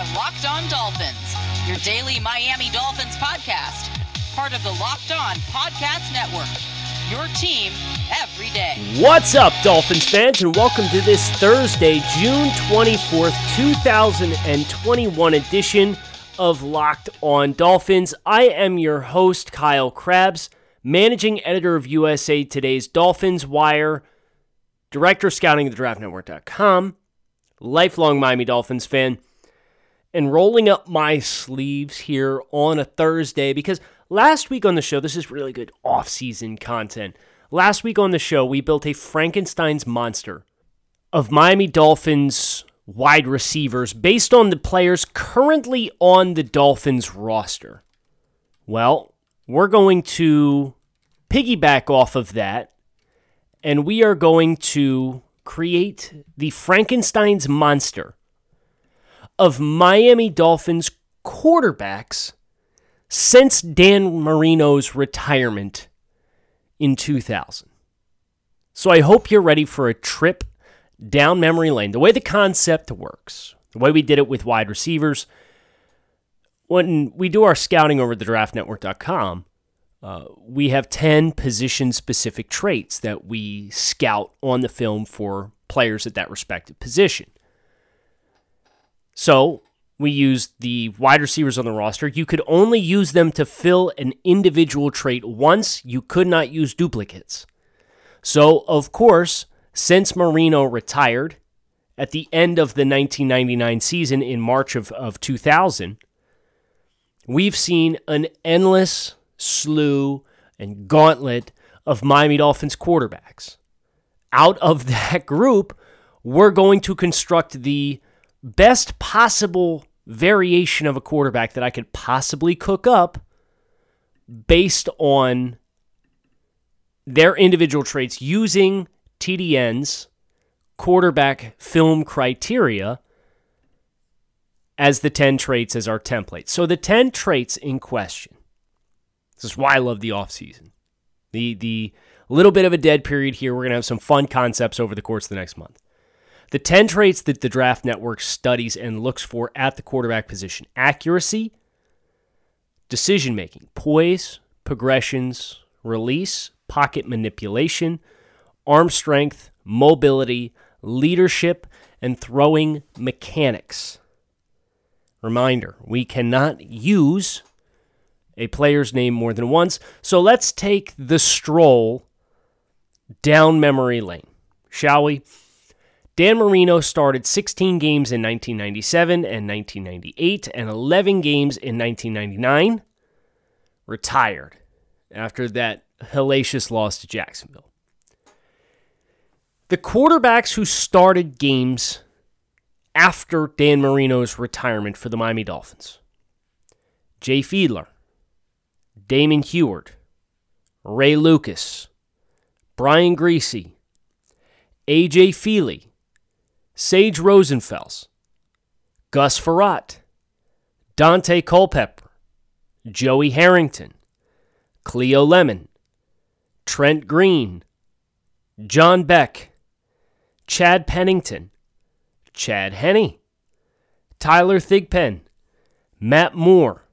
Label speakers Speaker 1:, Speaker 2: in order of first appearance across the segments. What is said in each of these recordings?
Speaker 1: are Locked On Dolphins, your daily Miami Dolphins podcast, part of the Locked On Podcast Network. Your team every day.
Speaker 2: What's up, Dolphins fans, and welcome to this Thursday, June 24th, 2021 edition of Locked On Dolphins. I am your host, Kyle Crabbs, managing editor of USA Today's Dolphins Wire, director of scouting at thedraftnetwork.com, lifelong Miami Dolphins fan, and rolling up my sleeves here on a Thursday because last week on the show, this is really good off season content. Last week on the show, we built a Frankenstein's monster of Miami Dolphins wide receivers based on the players currently on the Dolphins roster. Well, we're going to piggyback off of that and we are going to create the Frankenstein's monster of Miami Dolphins quarterbacks since Dan Marino's retirement in 2000. So I hope you're ready for a trip down memory lane. The way the concept works, the way we did it with wide receivers, when we do our scouting over the draftnetwork.com, uh, we have 10 position specific traits that we scout on the film for players at that respective position. So we use the wide receivers on the roster. You could only use them to fill an individual trait once. You could not use duplicates. So, of course, since Marino retired at the end of the 1999 season in March of, of 2000, we've seen an endless slew and gauntlet of Miami Dolphins quarterbacks. Out of that group, we're going to construct the best possible variation of a quarterback that I could possibly cook up based on their individual traits using TDN's quarterback film criteria as the 10 traits as our template. So the 10 traits in question. This is why I love the offseason. The the little bit of a dead period here. We're going to have some fun concepts over the course of the next month. The 10 traits that the Draft Network studies and looks for at the quarterback position accuracy, decision making, poise, progressions, release, pocket manipulation, arm strength, mobility, leadership, and throwing mechanics. Reminder we cannot use a player's name more than once, so let's take the stroll down memory lane, shall we? Dan Marino started 16 games in 1997 and 1998 and 11 games in 1999. Retired after that hellacious loss to Jacksonville. The quarterbacks who started games after Dan Marino's retirement for the Miami Dolphins Jay Fiedler, Damon Huard, Ray Lucas, Brian Griese, AJ Feeley, Sage Rosenfels, Gus Frerotte, Daunte Culpepper, Joey Harrington, Cleo Lemon, Trent Green, John Beck, Chad Pennington, Chad Henne, Tyler Thigpen, Matt Moore,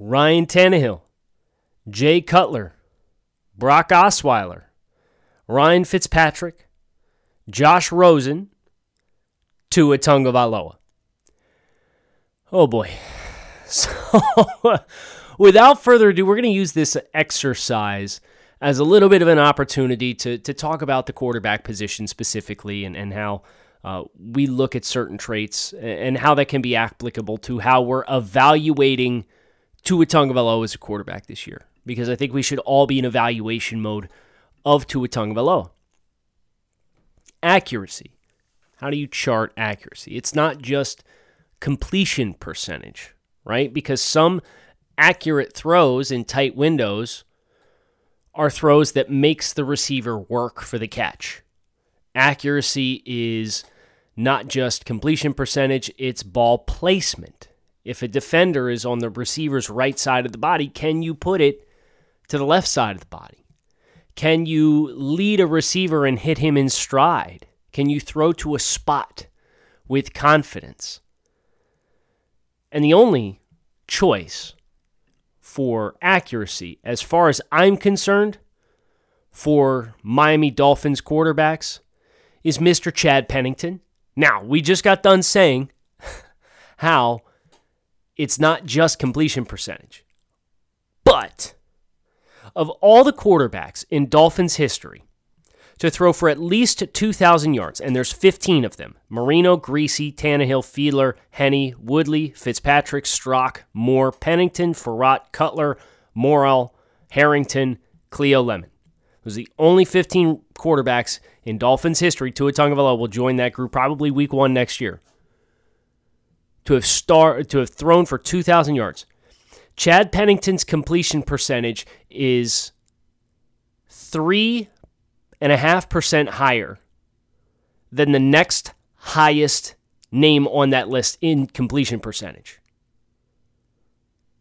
Speaker 2: Ryan Tannehill, Jay Cutler, Brock Osweiler, Ryan Fitzpatrick, Josh Rosen, Tua Tagovailoa. Oh boy. So, without further ado, we're going to use this exercise as a little bit of an opportunity to, to talk about the quarterback position specifically and, and how uh, we look at certain traits and how that can be applicable to how we're evaluating Tua Tagovailoa as a quarterback this year. Because I think we should all be in evaluation mode of Tua Tagovailoa. Accuracy. How do you chart accuracy? It's not just completion percentage, right? Because some accurate throws in tight windows are throws that makes the receiver work for the catch. Accuracy is not just completion percentage, it's ball placement. If a defender is on the receiver's right side of the body, can you put it to the left side of the body? Can you lead a receiver and hit him in stride? Can you throw to a spot with confidence? And the only choice for accuracy, as far as I'm concerned, for Miami Dolphins quarterbacks is Mr. Chad Pennington. Now, we just got done saying how it's not just completion percentage. But of all the quarterbacks in Dolphins history to throw for at least 2,000 yards, and there's 15 of them Marino, Griese, Tannehill, Fiedler, Henne, Woodley, Fitzpatrick, Strock, Moore, Pennington, Frerotte, Cutler, Morrall, Harrington, Cleo Lemon. Those the only 15 quarterbacks in Dolphins history. Tua Tagovailoa will join that group probably week one next year. To have star to have thrown for 2,000 yards. Chad Pennington's completion percentage is three and a half percent higher than the next highest name on that list in completion percentage.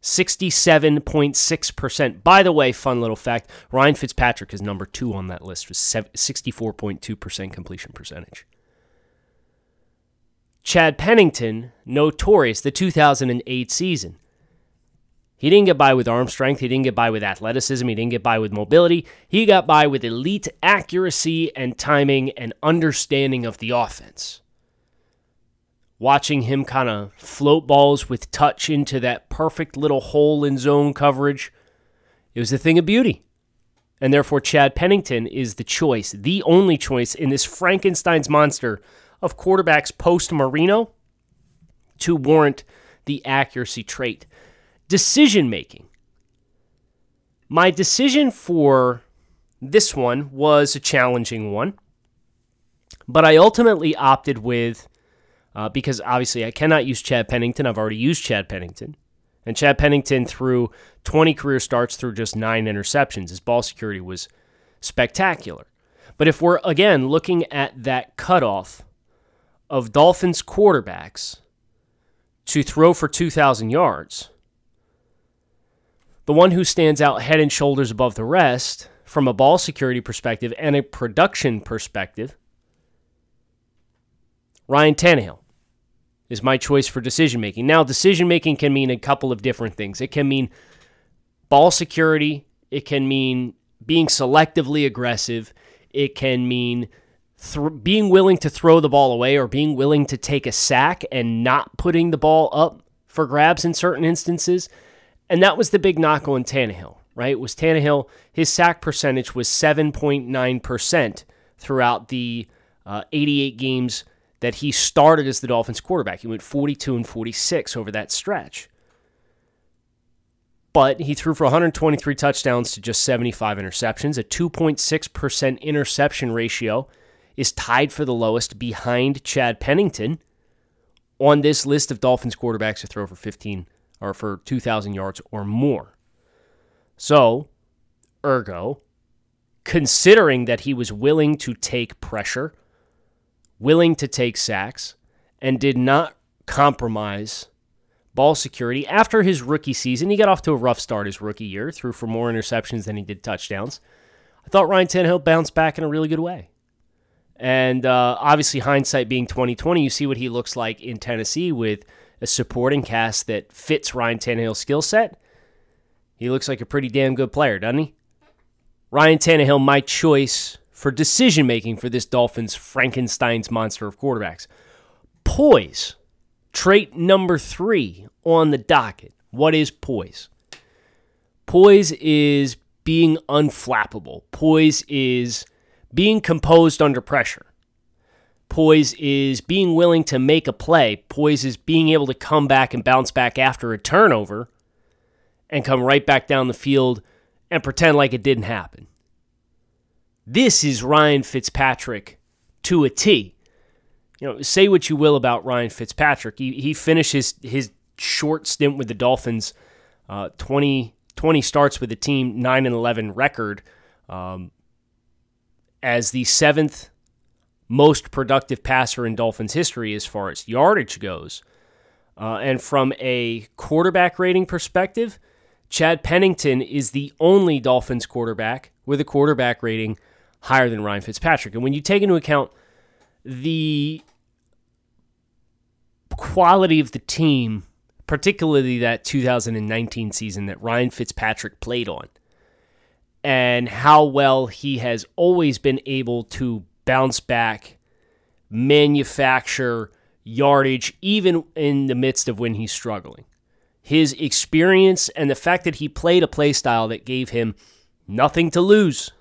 Speaker 2: 67.6%. By the way, fun little fact Ryan Fitzpatrick is number two on that list with 64.2% completion percentage. Chad Pennington, notorious, the 2008 season. He didn't get by with arm strength. He didn't get by with athleticism. He didn't get by with mobility. He got by with elite accuracy and timing and understanding of the offense watching him kind of float balls with touch into that perfect little hole in zone coverage. It was a thing of beauty. And therefore, Chad Pennington is the choice, the only choice in this Frankenstein's monster of quarterbacks post Marino to warrant the accuracy trait. Decision making. My decision for this one was a challenging one, but I ultimately opted with uh, because obviously I cannot use Chad Pennington. I've already used Chad Pennington. And Chad Pennington threw 20 career starts through just nine interceptions. His ball security was spectacular. But if we're, again, looking at that cutoff of Dolphins quarterbacks to throw for 2,000 yards, the one who stands out head and shoulders above the rest from a ball security perspective and a production perspective, Ryan Tannehill is my choice for decision making. Now, decision making can mean a couple of different things. It can mean ball security, it can mean being selectively aggressive, it can mean th- being willing to throw the ball away or being willing to take a sack and not putting the ball up for grabs in certain instances. And that was the big knock on Tannehill, right? Was Tannehill, his sack percentage was 7.9% throughout the uh, 88 games that he started as the Dolphins quarterback. He went 42 and 46 over that stretch. But he threw for 123 touchdowns to just 75 interceptions. A 2.6% interception ratio is tied for the lowest behind Chad Pennington on this list of Dolphins quarterbacks to throw for 15 or for 2,000 yards or more. So, ergo, considering that he was willing to take pressure willing to take sacks, and did not compromise ball security. After his rookie season, he got off to a rough start his rookie year, threw for more interceptions than he did touchdowns. I thought Ryan Tannehill bounced back in a really good way. And uh, obviously, hindsight being 2020, you see what he looks like in Tennessee with a supporting cast that fits Ryan Tannehill's skill set. He looks like a pretty damn good player, doesn't he? Ryan Tannehill, my choice for decision making for this Dolphins Frankenstein's monster of quarterbacks. Poise, trait number three on the docket. What is poise? Poise is being unflappable. Poise is being composed under pressure. Poise is being willing to make a play. Poise is being able to come back and bounce back after a turnover and come right back down the field and pretend like it didn't happen. This is Ryan Fitzpatrick to a T. You know, say what you will about Ryan Fitzpatrick. He, he finishes his short stint with the Dolphins, uh, 20, 20 starts with the team, 9 and 11 record, um, as the seventh most productive passer in Dolphins history as far as yardage goes. Uh, and from a quarterback rating perspective, Chad Pennington is the only Dolphins quarterback with a quarterback rating higher than Ryan Fitzpatrick. And when you take into account the quality of the team particularly that 2019 season that Ryan Fitzpatrick played on, and how well he has always been able to bounce back, manufacture yardage, even in the midst of when he's struggling. His experience and the fact that he played a play style that gave him nothing to lose.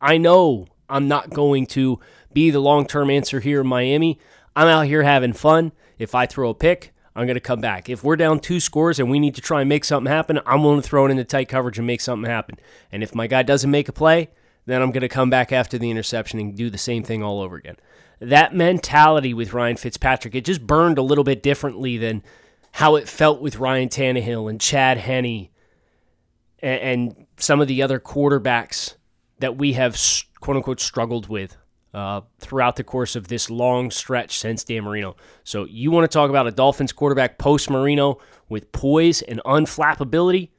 Speaker 2: I know I'm not going to be the long term answer here in Miami. I'm out here having fun. If I throw a pick, I'm going to come back. If we're down two scores and we need to try and make something happen, I'm willing to throw it into tight coverage and make something happen. And if my guy doesn't make a play, then I'm going to come back after the interception and do the same thing all over again. That mentality with Ryan Fitzpatrick, it just burned a little bit differently than how it felt with Ryan Tannehill and Chad Henne and, and some of the other quarterbacks that we have quote unquote struggled with uh, throughout the course of this long stretch since Dan Marino. So you want to talk about a Dolphins quarterback post Marino with poise and unflappability?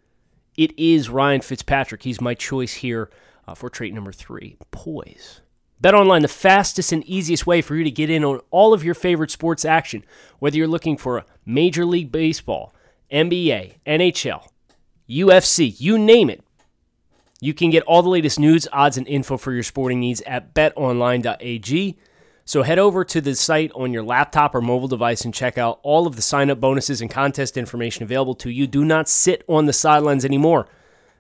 Speaker 2: It is Ryan Fitzpatrick. He's my choice here uh, for trait number three, poise. Bet online, the fastest and easiest way for you to get in on all of your favorite sports action, whether you're looking for Major League Baseball, NBA, NHL, UFC, you name it. You can get all the latest news, odds, and info for your sporting needs at betonline.ag. So head over to the site on your laptop or mobile device and check out all of the sign up bonuses and contest information available to you. Do not sit on the sidelines anymore.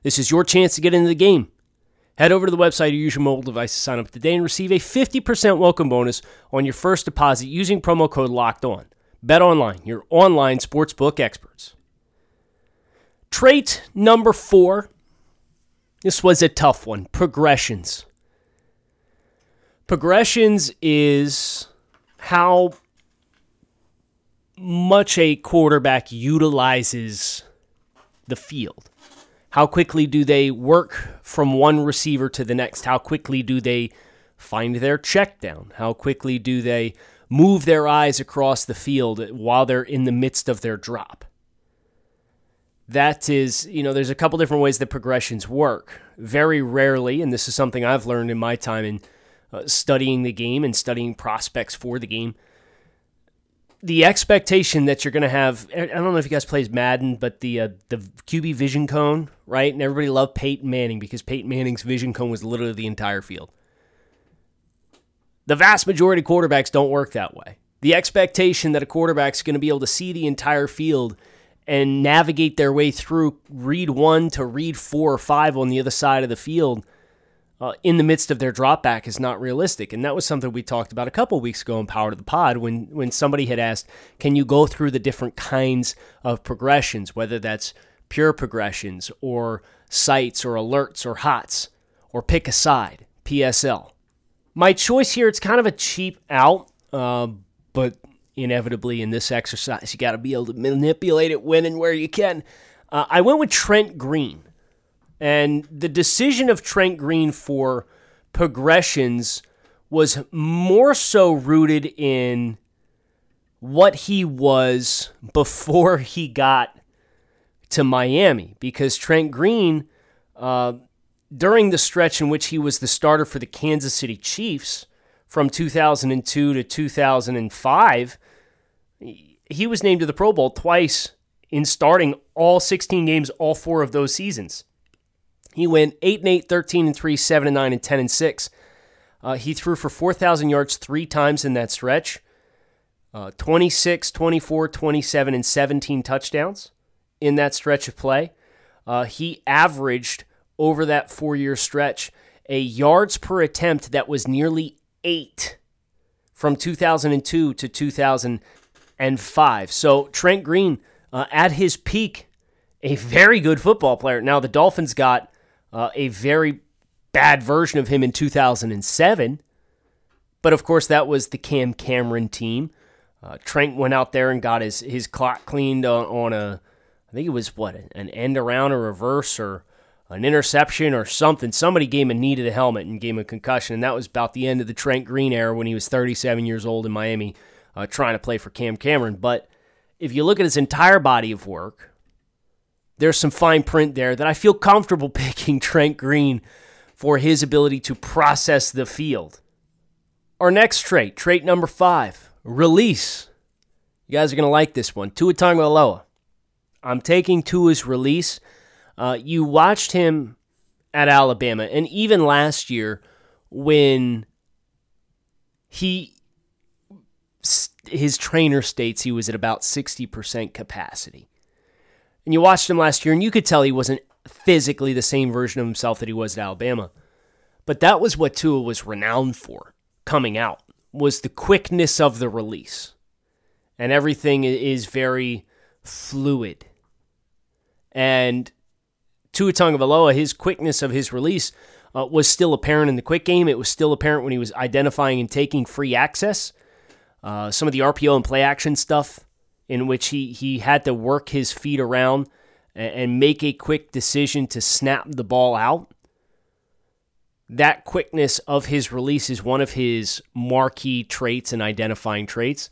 Speaker 2: This is your chance to get into the game. Head over to the website or use your mobile device to sign up today and receive a 50% welcome bonus on your first deposit using promo code LOCKED ON. Bet online, your online sportsbook experts. Trait number four this was a tough one. Progressions. Progressions is how much a quarterback utilizes the field. How quickly do they work from one receiver to the next? How quickly do they find their check down? How quickly do they move their eyes across the field while they're in the midst of their drop? that is, you know, there's a couple different ways that progressions work. Very rarely, and this is something I've learned in my time in uh, studying the game and studying prospects for the game. The expectation that you're going to have, I don't know if you guys plays Madden, but the uh, the QB vision cone, right? And everybody loved Peyton Manning because Peyton Manning's vision cone was literally the entire field. The vast majority of quarterbacks don't work that way. The expectation that a quarterback's going to be able to see the entire field – and navigate their way through read one to read four or five on the other side of the field uh, in the midst of their drop back is not realistic. And that was something we talked about a couple weeks ago in Power to the Pod when, when somebody had asked, Can you go through the different kinds of progressions, whether that's pure progressions or sights or alerts or hots or pick a side, PSL? My choice here, it's kind of a cheap out, uh, but inevitably in this exercise. You got to be able to manipulate it when and where you can. Uh, I went with Trent Green. And the decision of Trent Green for progressions was more so rooted in what he was before he got to Miami. Because Trent Green, uh, during the stretch in which he was the starter for the Kansas City Chiefs, from 2002 to 2005. He was named to the Pro Bowl twice in starting all 16 games, all four of those seasons. He went 8 and 8, 13 and 3, 7 and 9, and 10 and 6. Uh, he threw for 4,000 yards three times in that stretch uh, 26, 24, 27, and 17 touchdowns in that stretch of play. Uh, he averaged over that four year stretch a yards per attempt that was nearly eight from 2002 to 2005. So Trent Green, uh, at his peak, a very good football player. Now, the Dolphins got uh, a very bad version of him in 2007. But of course, that was the Cam Cameron team. Uh, Trent went out there and got his, his clock cleaned on, on a, I think it was what, an end around or reverse or an interception or something. Somebody gave him a knee to the helmet and gave him a concussion. And that was about the end of the Trent Green era when he was 37 years old in Miami uh, trying to play for Cam Cameron. But if you look at his entire body of work, there's some fine print there that I feel comfortable picking Trent Green for his ability to process the field. Our next trait, trait number five, release. You guys are going to like this one. Tua Tagovailoa. I'm taking Tua's release. Uh, you watched him at Alabama, and even last year when he his trainer states he was at about 60% capacity. And you watched him last year, and you could tell he wasn't physically the same version of himself that he was at Alabama. But that was what Tua was renowned for coming out was the quickness of the release. And everything is very fluid. And Tua Tagovailoa, his quickness of his release uh, was still apparent in the quick game. It was still apparent when he was identifying and taking free access. Uh, some of the RPO and play action stuff in which he, he had to work his feet around and, and make a quick decision to snap the ball out. That quickness of his release is one of his marquee traits and identifying traits.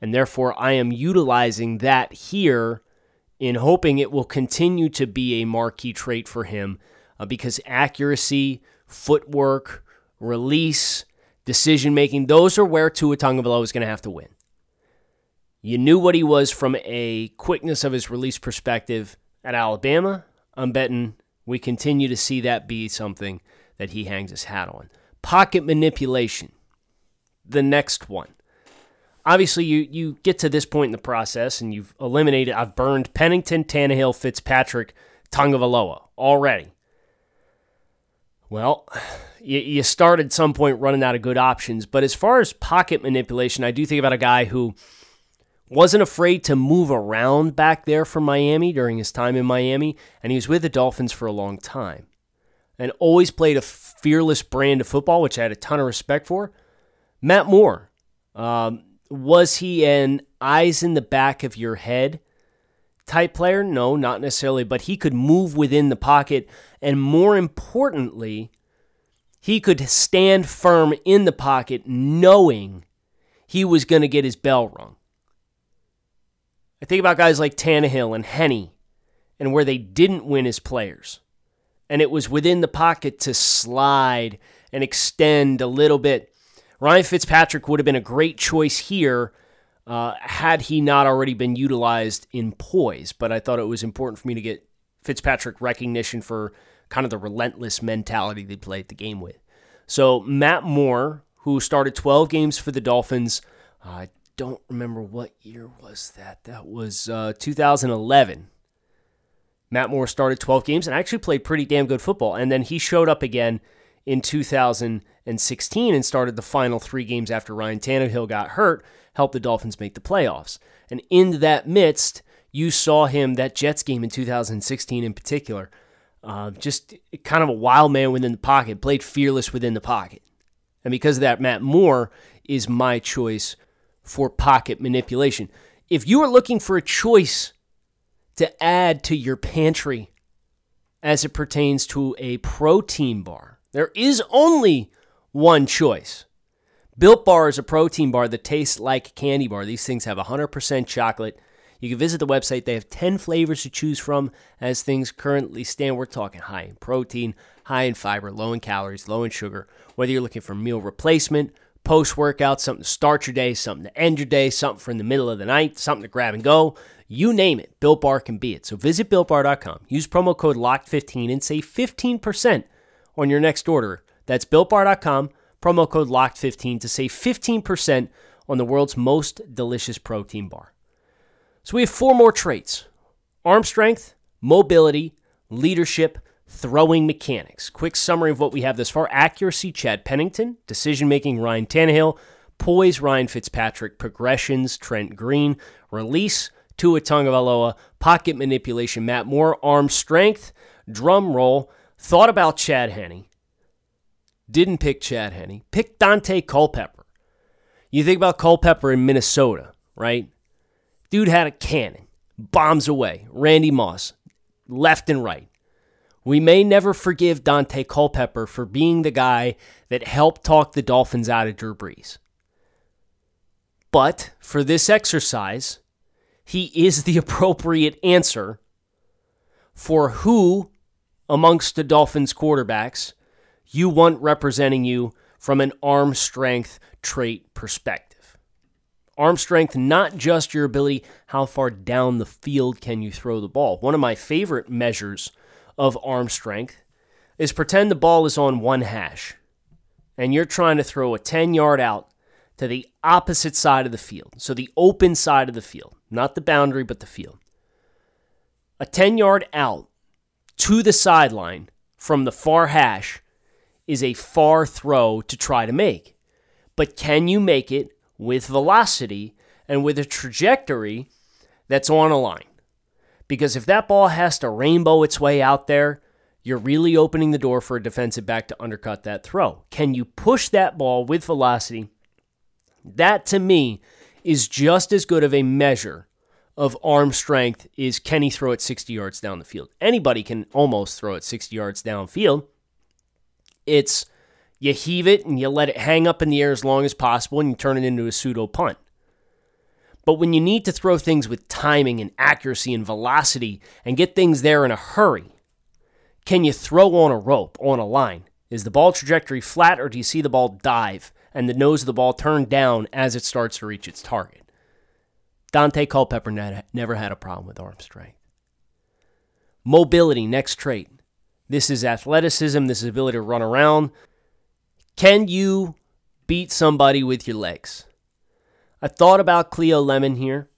Speaker 2: And therefore, I am utilizing that here in hoping it will continue to be a marquee trait for him uh, because accuracy, footwork, release, decision making, those are where Tua Tagovailoa is going to have to win. You knew what he was from a quickness of his release perspective at Alabama. I'm betting we continue to see that be something that he hangs his hat on. Pocket manipulation, the next one. Obviously, you, you get to this point in the process and you've eliminated, I've burned Pennington, Tannehill, Fitzpatrick, Tagovailoa already. Well, you, you start at some point running out of good options. But as far as pocket manipulation, I do think about a guy who wasn't afraid to move around back there from Miami during his time in Miami, and he was with the Dolphins for a long time. And always played a fearless brand of football, which I had a ton of respect for. Matt Moore. Um, was he an eyes in the back of your head type player? No, not necessarily, but he could move within the pocket. And more importantly, he could stand firm in the pocket knowing he was going to get his bell rung. I think about guys like Tannehill and Henne and where they didn't win as players. And it was within the pocket to slide and extend a little bit. Ryan Fitzpatrick would have been a great choice here uh, had he not already been utilized in poise. But I thought it was important for me to get Fitzpatrick recognition for kind of the relentless mentality they played the game with. So Matt Moore, who started 12 games for the Dolphins, I don't remember what year was that. That was uh, 2011. Matt Moore started 12 games and actually played pretty damn good football. And then he showed up again in 2016 and started the final three games after Ryan Tannehill got hurt, helped the Dolphins make the playoffs. And in that midst, you saw him, that Jets game in 2016 in particular, uh, just kind of a wild man within the pocket, played fearless within the pocket. And because of that, Matt Moore is my choice for pocket manipulation. If you are looking for a choice to add to your pantry as it pertains to a protein bar, there is only one choice. Built Bar is a protein bar that tastes like candy bar. These things have 100% chocolate, you can visit the website. They have 10 flavors to choose from as things currently stand. We're talking high in protein, high in fiber, low in calories, low in sugar. Whether you're looking for meal replacement, post workout, something to start your day, something to end your day, something for in the middle of the night, something to grab and go, you name it, Built Bar can be it. So visit BuiltBar.com, use promo code LOCKED15 and save 15% on your next order. That's BuiltBar.com, promo code LOCKED15 to save 15% on the world's most delicious protein bar. So we have four more traits arm strength, mobility, leadership, throwing mechanics. Quick summary of what we have thus far. Accuracy, Chad Pennington, decision making, Ryan Tannehill, poise, Ryan Fitzpatrick, progressions, Trent Green, release, Tua Tagovailoa, pocket manipulation, Matt Moore, arm strength, drum roll, thought about Chad Henne, didn't pick Chad Henne, picked Daunte Culpepper. You think about Culpepper in Minnesota, right? Dude had a cannon, bombs away. Randy Moss, left and right. We may never forgive Daunte Culpepper for being the guy that helped talk the Dolphins out of Drew Brees. But for this exercise, he is the appropriate answer for who amongst the Dolphins quarterbacks you want representing you from an arm strength trait perspective. Arm strength, not just your ability, how far down the field can you throw the ball. One of my favorite measures of arm strength is pretend the ball is on one hash and you're trying to throw a 10 yard out to the opposite side of the field. So the open side of the field, not the boundary, but the field. A 10 yard out to the sideline from the far hash is a far throw to try to make. But can you make it with velocity and with a trajectory that's on a line. Because if that ball has to rainbow its way out there, you're really opening the door for a defensive back to undercut that throw. Can you push that ball with velocity? That to me is just as good of a measure of arm strength is can he throw it 60 yards down the field? Anybody can almost throw it 60 yards downfield. It's you heave it and you let it hang up in the air as long as possible and you turn it into a pseudo punt. But when you need to throw things with timing and accuracy and velocity and get things there in a hurry, can you throw on a rope, on a line? Is the ball trajectory flat or do you see the ball dive and the nose of the ball turn down as it starts to reach its target? Daunte Culpepper never had a problem with arm strength. Mobility, next trait. This is athleticism, this is ability to run around, can you beat somebody with your legs? I thought about Cleo Lemon here.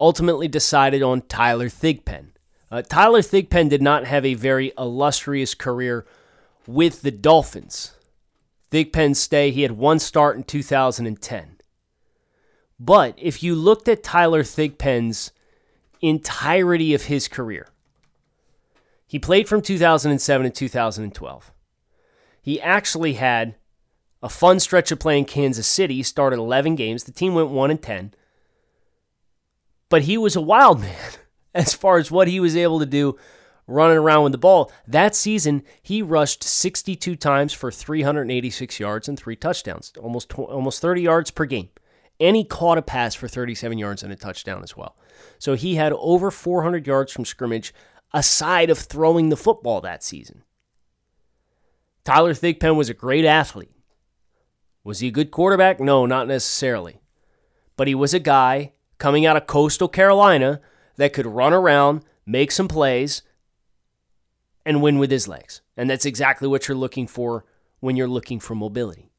Speaker 2: Ultimately decided on Tyler Thigpen. Uh, Tyler Thigpen did not have a very illustrious career with the Dolphins. Thigpen's stay, he had one start in 2010. But if you looked at Tyler Thigpen's entirety of his career, he played from 2007 to 2012 he actually had a fun stretch of playing Kansas City, started 11 games. The team went 1 and 10. But he was a wild man as far as what he was able to do running around with the ball. That season, he rushed 62 times for 386 yards and three touchdowns, almost almost 30 yards per game. And he caught a pass for 37 yards and a touchdown as well. So he had over 400 yards from scrimmage aside of throwing the football that season. Tyler Thigpen was a great athlete. Was he a good quarterback? No, not necessarily. But he was a guy coming out of coastal Carolina that could run around, make some plays, and win with his legs. And that's exactly what you're looking for when you're looking for mobility.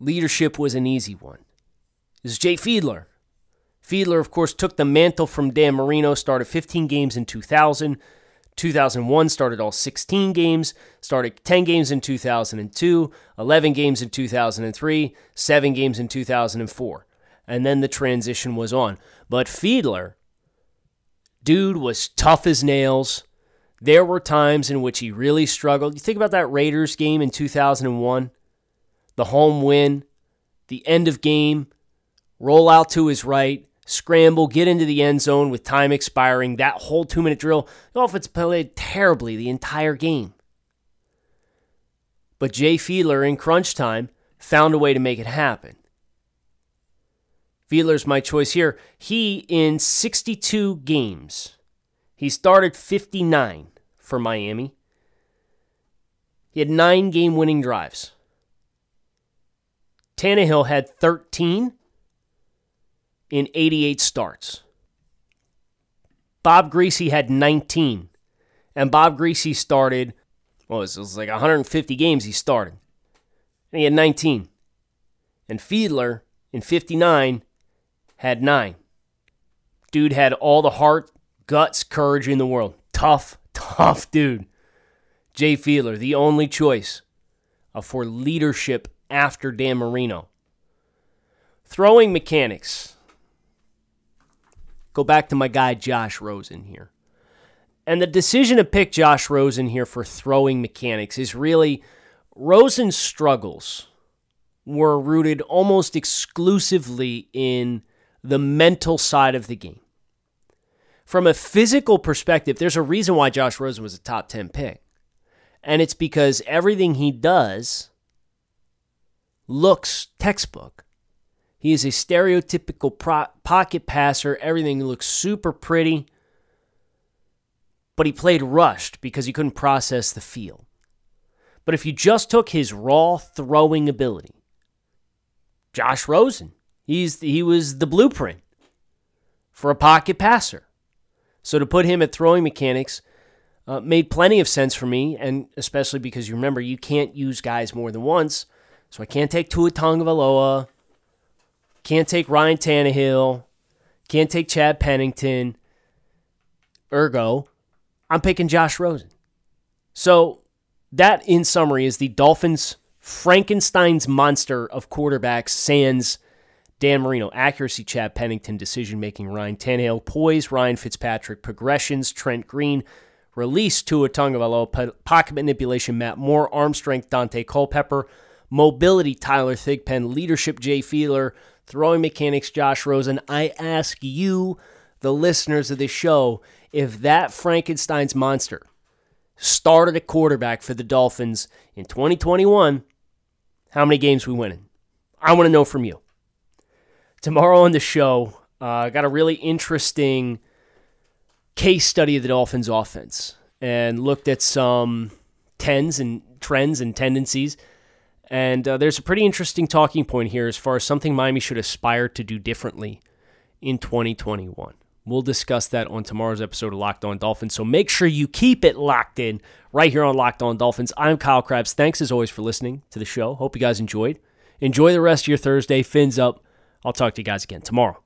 Speaker 2: Leadership was an easy one. This is Jay Fiedler. Fiedler, of course, took the mantle from Dan Marino, started 15 games in 2000, 2001 started all 16 games, started 10 games in 2002, 11 games in 2003, 7 games in 2004. And then the transition was on. But Fiedler, dude was tough as nails. There were times in which he really struggled. You think about that Raiders game in 2001, the home win, the end of game, roll out to his right, scramble, get into the end zone with time expiring, that whole two minute drill. The offense played terribly the entire game. But Jay Fiedler in crunch time found a way to make it happen. Fiedler's my choice here. He, in 62 games, he started 59 for Miami. He had nine game winning drives. Tannehill had 13 in 88 starts. Bob Griese had 19. And Bob Griese started, was it? was like 150 games he started. And he had 19. And Fiedler in 59 had 9. Dude had all the heart, guts, courage in the world. Tough, tough dude. Jay Fiedler, the only choice for leadership after Dan Marino. Throwing mechanics go back to my guy Josh Rosen here. And the decision to pick Josh Rosen here for throwing mechanics is really Rosen's struggles were rooted almost exclusively in the mental side of the game. From a physical perspective, there's a reason why Josh Rosen was a top 10 pick. And it's because everything he does looks textbook. He is a stereotypical pro- pocket passer. Everything looks super pretty. But he played rushed because he couldn't process the field. But if you just took his raw throwing ability, Josh Rosen, He's he was the blueprint for a pocket passer. So to put him at throwing mechanics uh, made plenty of sense for me, and especially because you remember you can't use guys more than once. So I can't take Tua Tagovailoa, can't take Ryan Tannehill, can't take Chad Pennington. Ergo, I'm picking Josh Rosen. So that, in summary, is the Dolphins' Frankenstein's monster of quarterbacks, sans Dan Marino, accuracy, Chad Pennington, decision making, Ryan Tannehill, poise, Ryan Fitzpatrick, progressions, Trent Green, release, Tua Tagovailoa, pocket manipulation, Matt Moore, arm strength, Daunte Culpepper, mobility, Tyler Thigpen, leadership, Jay Fiedler, throwing mechanics, Josh Rosen. I ask you, the listeners of this show, if that Frankenstein's monster started a quarterback for the Dolphins in 2021, how many games we winning? I want to know from you. Tomorrow on the show, I uh, got a really interesting case study of the Dolphins offense and looked at some tens and trends and tendencies. And uh, there's a pretty interesting talking point here as far as something Miami should aspire to do differently in 2021. We'll discuss that on tomorrow's episode of Locked On Dolphins. So make sure you keep it locked in right here on Locked On Dolphins. I'm Kyle Crabbs. Thanks as always for listening to the show. Hope you guys enjoyed. Enjoy the rest of your Thursday. Fins up. I'll talk to you guys again tomorrow.